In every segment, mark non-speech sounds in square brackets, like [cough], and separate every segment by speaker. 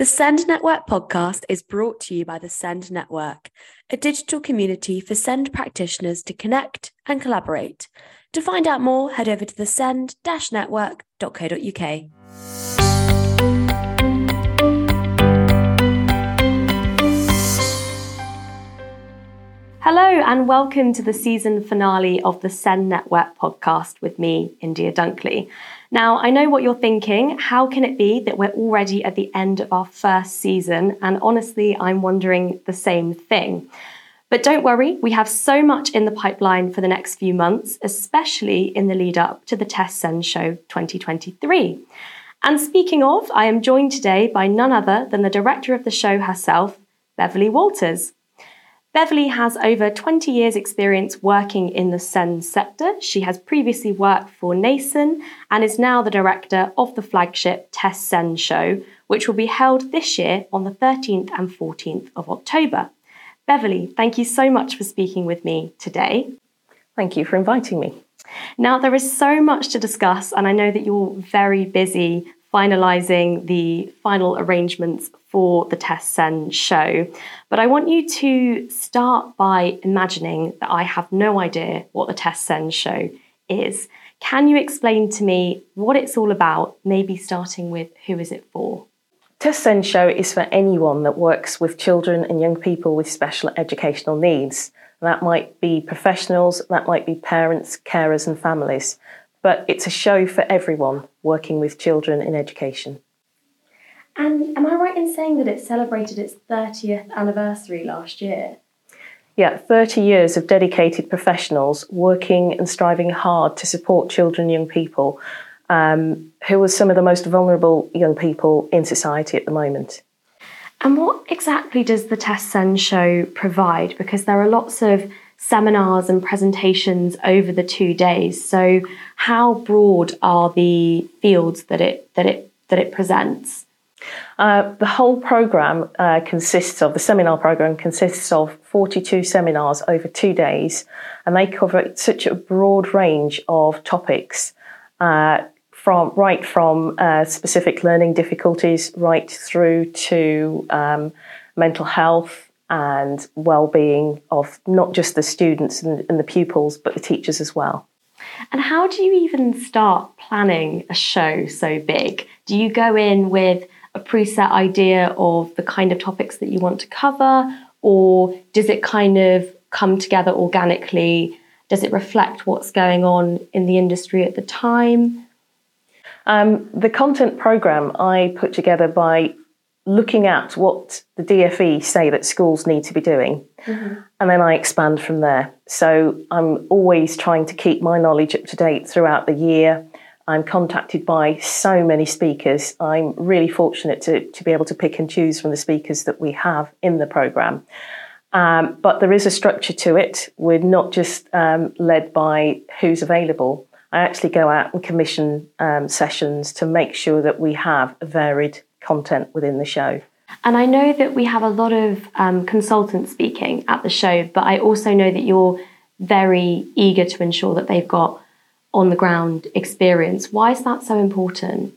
Speaker 1: The Send Network podcast is brought to you by the Send Network, a digital community for Send practitioners to connect and collaborate. To find out more, head over to the send-network.co.uk. Hello, and welcome to the season finale of the Send Network podcast with me, India Dunkley. Now, I know what you're thinking. How can it be that we're already at the end of our first season? And honestly, I'm wondering the same thing. But don't worry, we have so much in the pipeline for the next few months, especially in the lead up to the Tes Send Show 2023. And speaking of, I am joined today by none other than the director of the show herself, Beverley Walters. Beverley has over 20 years' experience working in the SEND sector. She has previously worked for NASEN and is now the director of the flagship Tes Send show, which will be held this year on the 13th and 14th of October. Beverley, thank you so much for speaking with me today.
Speaker 2: Thank you for inviting me.
Speaker 1: Now, there is so much to discuss, and I know that you're very busy finalising the final arrangements for the Tes Send show. But I want you to start by imagining that I have no idea what the Tes Send show is. Can you explain to me what it's all about, maybe starting with who is it for?
Speaker 2: Tes Send Show is for anyone that works with children and young people with special educational needs. That might be professionals, that might be parents, carers, and families. But it's a show for everyone working with children in education.
Speaker 1: And am I right in saying that it celebrated its 30th anniversary last year?
Speaker 2: Yeah, 30 years of dedicated professionals working and striving hard to support children and young people um, who are some of the most vulnerable young people in society at the moment.
Speaker 1: And what exactly does the Tes Send show provide? Because there are lots of seminars and presentations over the two days. So, how broad are the fields that it that it that it presents?
Speaker 2: Uh, the whole program uh, consists of the seminar program consists of 42 seminars over two days, and they cover such a broad range of topics, uh, from right from uh, specific learning difficulties right through to um, mental health and well-being of not just the students and, and the pupils, but the teachers as well.
Speaker 1: And how do you even start planning a show so big? Do you go in with a preset idea of the kind of topics that you want to cover? Or does it kind of come together organically? Does it reflect what's going on in the industry at the time?
Speaker 2: Um, the content program I put together by looking at what the DFE say that schools need to be doing, mm-hmm. and then I expand from there. So I'm always trying to keep my knowledge up to date throughout the year. I'm contacted by so many speakers. I'm really fortunate to, to be able to pick and choose from the speakers that we have in the programme. Um, but there is a structure to it. We're not just um, led by who's available. I actually go out and commission um, sessions to make sure that we have varied content within the show.
Speaker 1: And I know that we have a lot of um, consultants speaking at the show, but I also know that you're very eager to ensure that they've got on the ground experience. Why is that so important?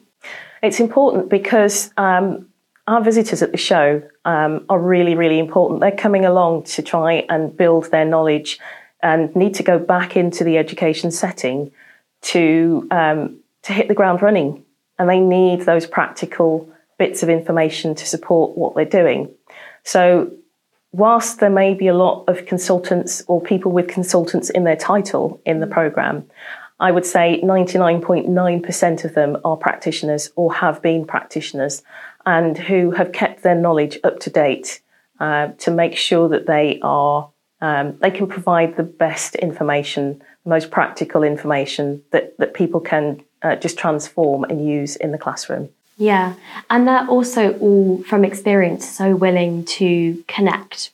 Speaker 2: It's important because um, our visitors at the show um, are really, really important. They're coming along to try and build their knowledge and need to go back into the education setting to um, to hit the ground running, and they need those practical bits of information to support what they're doing. So, whilst there may be a lot of consultants or people with consultants in their title in the program, I would say 99.9% of them are practitioners or have been practitioners and who have kept their knowledge up to date uh, to make sure that they are um, they can provide the best information, the most practical information that, that people can uh, just transform and use in the classroom.
Speaker 1: Yeah, and they're also all from experience so willing to connect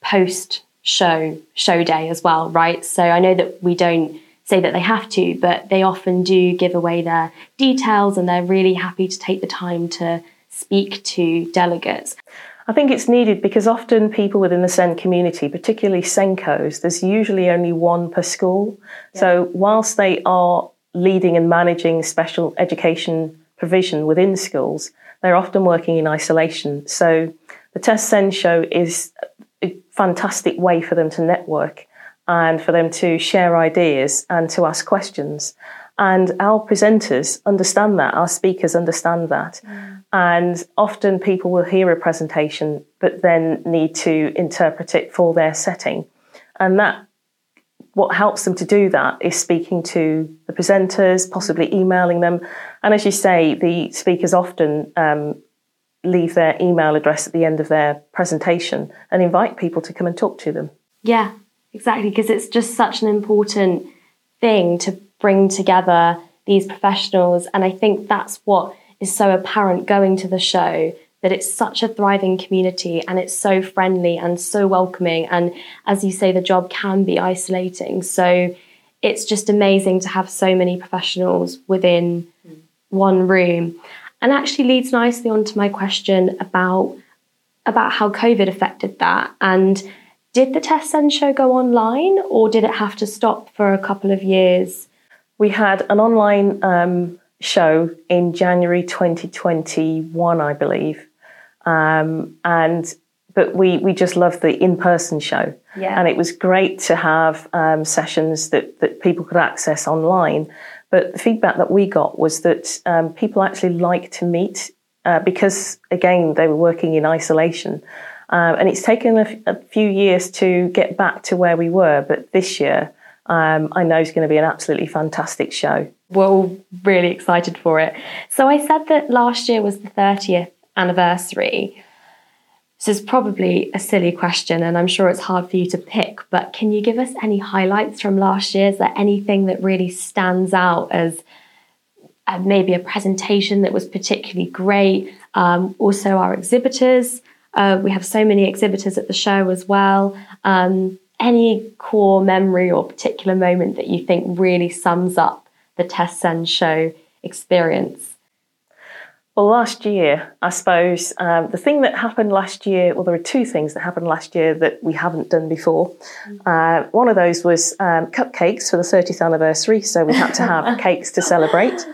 Speaker 1: post show show day as well, right? So I know that we don't say that they have to, but they often do give away their details and they're really happy to take the time to speak to delegates.
Speaker 2: I think it's needed because often people within the SEN community, particularly SENCOs, there's usually only one per school. Yeah. So whilst they are leading and managing special education provision within schools, they're often working in isolation. So the Tes Send show is a fantastic way for them to network and for them to share ideas and to ask questions. And our presenters understand that, our speakers understand that. Mm. And often people will hear a presentation, but then need to interpret it for their setting. And that what helps them to do that is speaking to the presenters, possibly emailing them. And as you say, the speakers often um, leave their email address at the end of their presentation and invite people to come and talk to them.
Speaker 1: Yeah, exactly, because it's just such an important thing to bring together these professionals. And I think that's what is so apparent going to the show that it's such a thriving community and it's so friendly and so welcoming. And as you say, the job can be isolating. So it's just amazing to have so many professionals within one room. And actually leads nicely onto my question about about how COVID affected that. And did the Tes Send show go online or did it have to stop for a couple of years?
Speaker 2: We had an online um, show in January 2021, I believe. Um, and but we we just loved the in person show,
Speaker 1: yeah.
Speaker 2: and it was great to have um, sessions that that people could access online. But the feedback that we got was that um, people actually like to meet uh, because again they were working in isolation. Um, and it's taken a, f- a few years to get back to where we were, but this year um, I know is going to be an absolutely fantastic show.
Speaker 1: We're all really excited for it. So I said that last year was the 30th anniversary. This is probably a silly question, and I'm sure it's hard for you to pick, but can you give us any highlights from last year? Is there anything that really stands out as uh, maybe a presentation that was particularly great? Um, also, our exhibitors. Uh, we have so many exhibitors at the show as well. Um, any core memory or particular moment that you think really sums up the Tes Send show experience?
Speaker 2: Well, last year, I suppose um, the thing that happened last year, well, there are two things that happened last year that we haven't done before. Mm. Uh, one of those was um, cupcakes for the 30th anniversary, so we had to have [laughs] cakes to celebrate.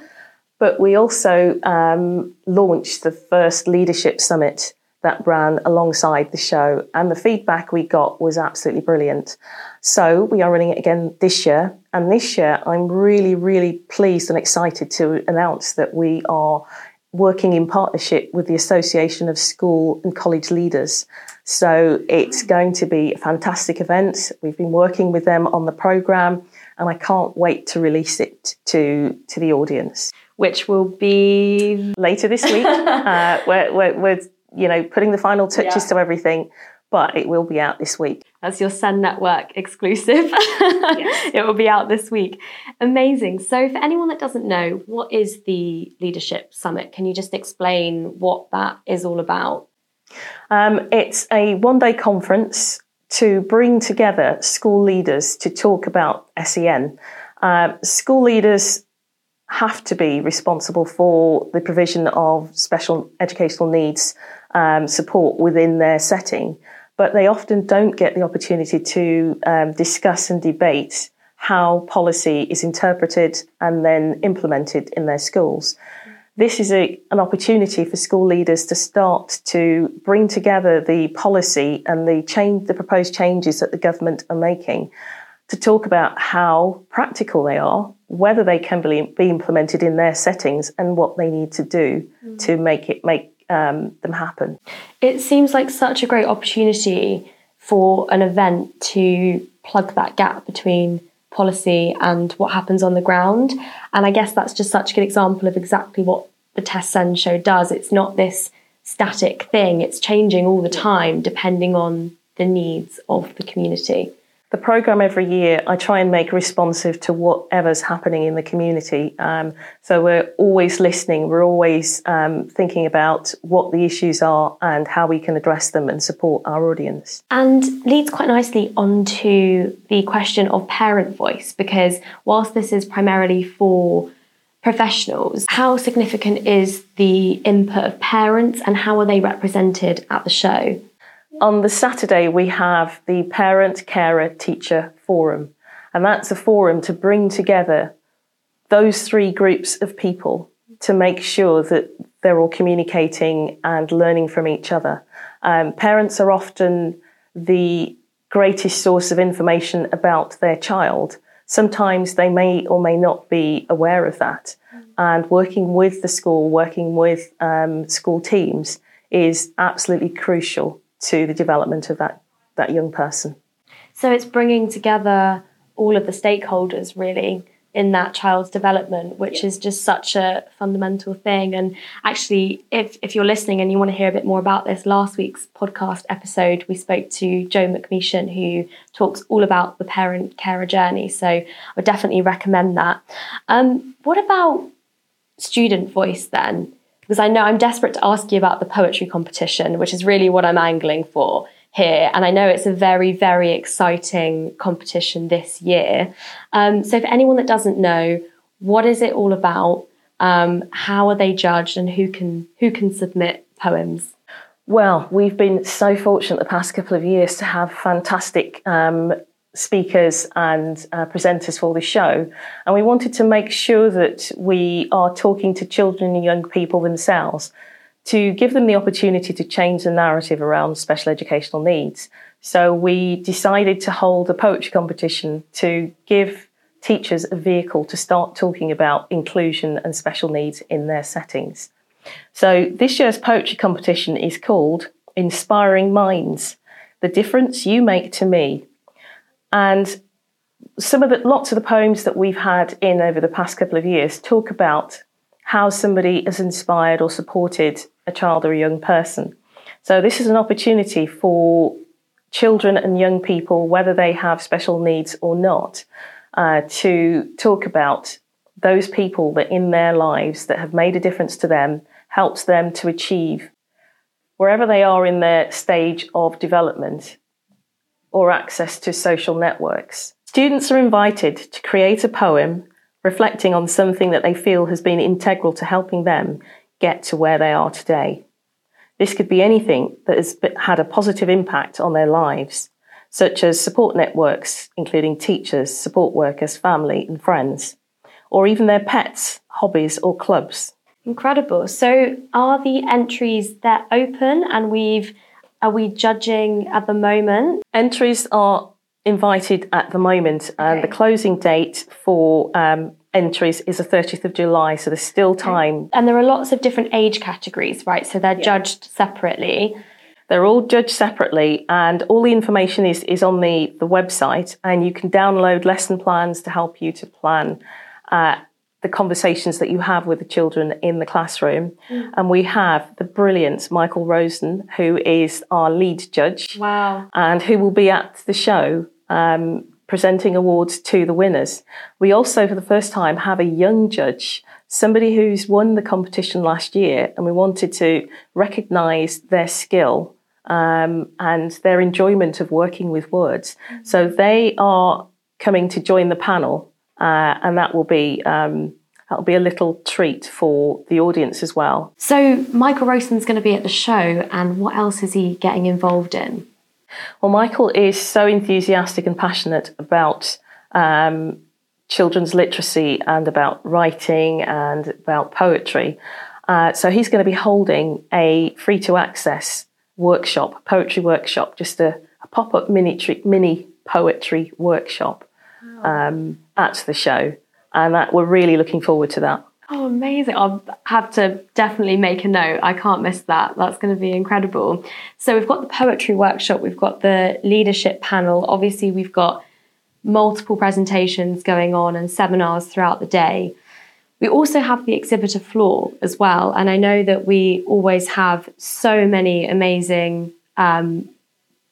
Speaker 2: But we also um, launched the first leadership summit that ran alongside the show, and the feedback we got was absolutely brilliant. So we are running it again this year, and this year I'm really, really pleased and excited to announce that we are working in partnership with the Association of School and College Leaders. So it's going to be a fantastic event. We've been working with them on the programme and I can't wait to release it to, to the audience.
Speaker 1: Which will be
Speaker 2: later this week. [laughs] uh, we're, we're, we're, you know, putting the final touches yeah. to everything but it will be out this week.
Speaker 1: That's your Send Network exclusive. [laughs] yes. It will be out this week. Amazing. So, for anyone that doesn't know, what is the Leadership Summit? Can you just explain what that is all about?
Speaker 2: Um, it's a one day conference to bring together school leaders to talk about SEN. Uh, school leaders have to be responsible for the provision of special educational needs um, support within their setting but they often don't get the opportunity to um, discuss and debate how policy is interpreted and then implemented in their schools. This is a, an opportunity for school leaders to start to bring together the policy and the change, the proposed changes that the government are making to talk about how practical they are, whether they can be, be implemented in their settings, and what they need to do mm. to make it make um, them happen.
Speaker 1: It seems like such a great opportunity for an event to plug that gap between policy and what happens on the ground. And I guess that's just such a good example of exactly what the Tes Send show does. It's not this static thing, it's changing all the time depending on the needs of the community
Speaker 2: the program every year I try and make responsive to whatever's happening in the community. Um, so we're always listening, we're always um, thinking about what the issues are and how we can address them and support our audience.
Speaker 1: And leads quite nicely onto the question of parent voice, because whilst this is primarily for professionals, how significant is the input of parents and how are they represented at the show?
Speaker 2: On the Saturday, we have the Parent Carer Teacher Forum, and that's a forum to bring together those three groups of people to make sure that they're all communicating and learning from each other. Um, parents are often the greatest source of information about their child. Sometimes they may or may not be aware of that. And working with the school, working with um, school teams is absolutely crucial to the development of that, that young person.
Speaker 1: So it's bringing together all of the stakeholders really in that child's development, which is just such a fundamental thing. And actually, if, if you're listening and you want to hear a bit more about this, last week's podcast episode, we spoke to Joe McMeechan, who talks all about the parent carer journey. So I would definitely recommend that. Um, what about student voice then? Because I know I'm desperate to ask you about the poetry competition, which is really what I'm angling for here. And I know it's a very, very exciting competition this year. Um, so, for anyone that doesn't know, what is it all about? Um, how are they judged, and who can who can submit poems?
Speaker 2: Well, we've been so fortunate the past couple of years to have fantastic um, speakers and uh, presenters for the show, and we wanted to make sure that we are talking to children and young people themselves to give them the opportunity to change the narrative around special educational needs. So we decided to hold a poetry competition to give teachers a vehicle to start talking about inclusion and special needs in their settings. So this year's poetry competition is called Inspiring Minds The Difference You Make to Me. And some of the lots of the poems that we've had in over the past couple of years talk about how somebody has inspired or supported a child or a young person. So, this is an opportunity for children and young people, whether they have special needs or not, uh, to talk about those people that in their lives that have made a difference to them, helps them to achieve wherever they are in their stage of development or access to social networks. Students are invited to create a poem reflecting on something that they feel has been integral to helping them get to where they are today. This could be anything that has had a positive impact on their lives, such as support networks, including teachers, support workers, family, and friends, or even their pets, hobbies, or clubs.
Speaker 1: Incredible. So, are the entries that open and we've are we judging at the moment?
Speaker 2: Entries are invited at the moment, and okay. the closing date for um, entries is the 30th of July, so there's still time.
Speaker 1: And there are lots of different age categories, right? So they're yeah. judged separately.
Speaker 2: They're all judged separately, and all the information is, is on the, the website, and you can download lesson plans to help you to plan uh, the conversations that you have with the children in the classroom. Mm. And we have the brilliant Michael Rosen, who is our lead judge.
Speaker 1: Wow.
Speaker 2: And who will be at the show um, presenting awards to the winners. We also, for the first time, have a young judge, somebody who's won the competition last year, and we wanted to recognise their skill um, and their enjoyment of working with words. So they are coming to join the panel, uh, and that will be. Um, that'll be a little treat for the audience as well.
Speaker 1: So, Michael Rosen's going to be at the show, and what else is he getting involved in?
Speaker 2: Well, Michael is so enthusiastic and passionate about um, children's literacy and about writing and about poetry. Uh, so he's going to be holding a free to access workshop, poetry workshop, just a, a pop up mini, mini poetry workshop um, at the show. And that, we're really looking forward to that.
Speaker 1: Oh, amazing. I'll have to definitely make a note. I can't miss that. That's going to be incredible. So, we've got the poetry workshop, we've got the leadership panel. Obviously, we've got multiple presentations going on and seminars throughout the day. We also have the exhibitor floor as well. And I know that we always have so many amazing, um,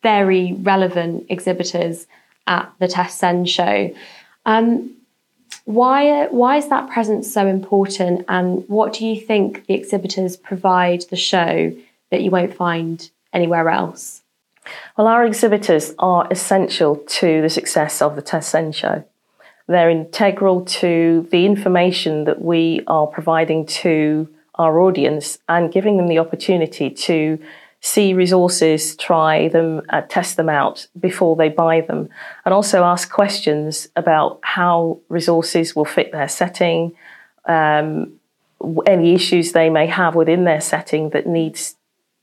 Speaker 1: very relevant exhibitors at the Tes Send show. Um, why, why is that presence so important, and what do you think the exhibitors provide the show that you won't find anywhere else?
Speaker 2: Well, our exhibitors are essential to the success of the Tes Send show. They're integral to the information that we are providing to our audience and giving them the opportunity to see resources, try them, uh, test them out before they buy them, and also ask questions about how resources will fit their setting, um, any issues they may have within their setting that needs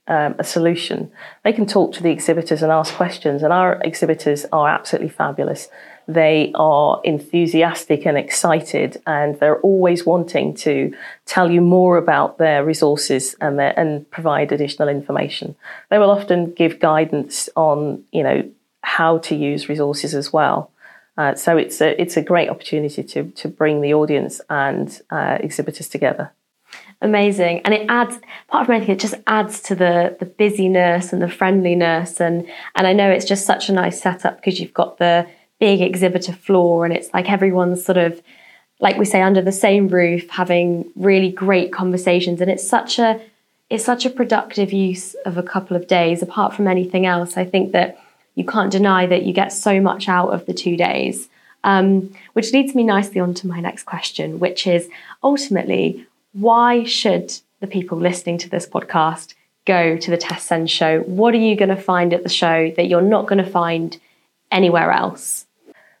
Speaker 2: um, a solution. They can talk to the exhibitors and ask questions, and our exhibitors are absolutely fabulous. They are enthusiastic and excited, and they're always wanting to tell you more about their resources and their, and provide additional information. They will often give guidance on, you know, how to use resources as well. Uh, so it's a it's a great opportunity to to bring the audience and uh, exhibitors together
Speaker 1: amazing and it adds apart from anything it just adds to the the busyness and the friendliness and and i know it's just such a nice setup because you've got the big exhibitor floor and it's like everyone's sort of like we say under the same roof having really great conversations and it's such a it's such a productive use of a couple of days apart from anything else i think that you can't deny that you get so much out of the two days um, which leads me nicely on to my next question which is ultimately why should the people listening to this podcast go to the Tes Send show? What are you going to find at the show that you're not going to find anywhere else?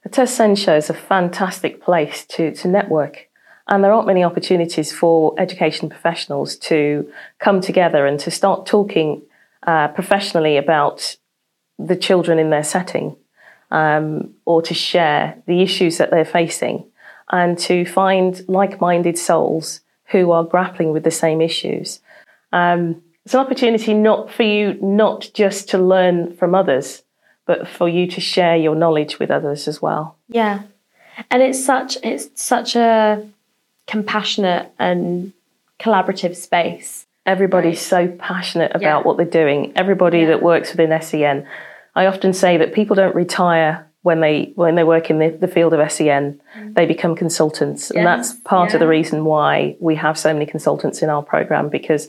Speaker 2: The Tes show is a fantastic place to, to network. And there aren't many opportunities for education professionals to come together and to start talking uh, professionally about the children in their setting um, or to share the issues that they're facing and to find like minded souls who are grappling with the same issues. Um, it's an opportunity not for you not just to learn from others, but for you to share your knowledge with others as well.
Speaker 1: Yeah, and it's such it's such a compassionate and collaborative space.
Speaker 2: Everybody's right. so passionate about yeah. what they're doing. Everybody yeah. that works within SEN. I often say that people don't retire when they when they work in the, the field of SEN, mm. they become consultants, yes. and that's part yeah. of the reason why we have so many consultants in our program because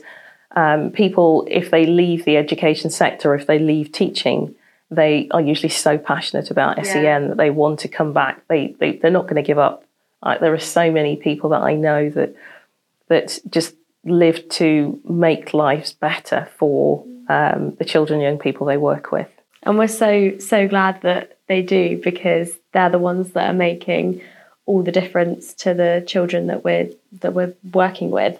Speaker 2: um, people, if they leave the education sector, if they leave teaching, they are usually so passionate about yeah. SEN that they want to come back. They, they they're not going to give up. Like, there are so many people that I know that that just live to make lives better for um, the children, and young people they work with.
Speaker 1: And we're so so glad that they do because they're the ones that are making all the difference to the children that we're that we're working with.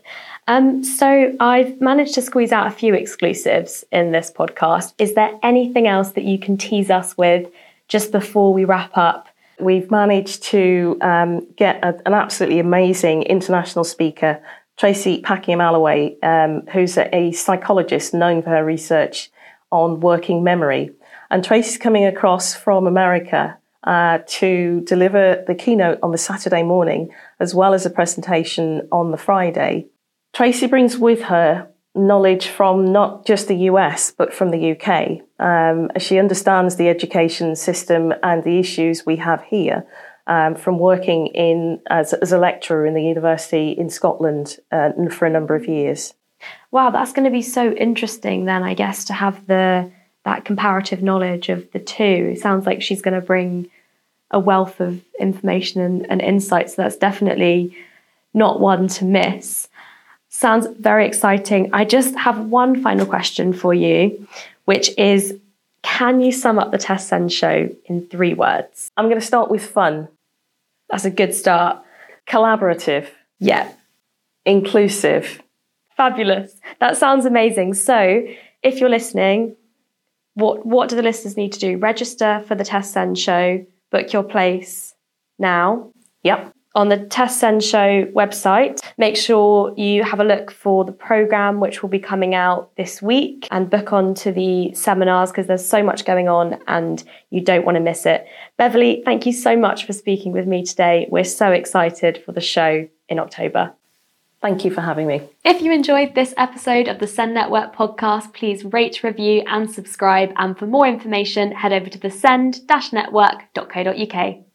Speaker 1: Um, so I've managed to squeeze out a few exclusives in this podcast. Is there anything else that you can tease us with just before we wrap up?
Speaker 2: We've managed to um, get a, an absolutely amazing international speaker, Tracy Packiam Alloway, um, who's a, a psychologist known for her research on working memory. And Tracy's coming across from America uh, to deliver the keynote on the Saturday morning, as well as a presentation on the Friday. Tracy brings with her knowledge from not just the US, but from the UK. Um, she understands the education system and the issues we have here. Um, from working in as, as, a lecturer in the university in Scotland uh, for a number of years.
Speaker 1: Wow, that's going to be so interesting then, I guess, to have the that comparative knowledge of the two. It sounds like she's going to bring a wealth of information and, and insights. So that's definitely not one to miss. Sounds very exciting. I just have one final question for you, which is can you sum up the Tes Send show in three words?
Speaker 2: I'm going to start with fun.
Speaker 1: That's a good start.
Speaker 2: Collaborative.
Speaker 1: Yeah.
Speaker 2: Inclusive.
Speaker 1: Fabulous. That sounds amazing. So, if you're listening, what what do the listeners need to do? Register for the Tes Send show, book your place now.
Speaker 2: Yep.
Speaker 1: On the Tes Send show website, make sure you have a look for the program which will be coming out this week and book on to the seminars because there's so much going on and you don't want to miss it. Beverley, thank you so much for speaking with me today. We're so excited for the show in October.
Speaker 2: Thank you for having me.
Speaker 1: If you enjoyed this episode of the Send Network podcast, please rate, review, and subscribe. And for more information, head over to the send-network.co.uk.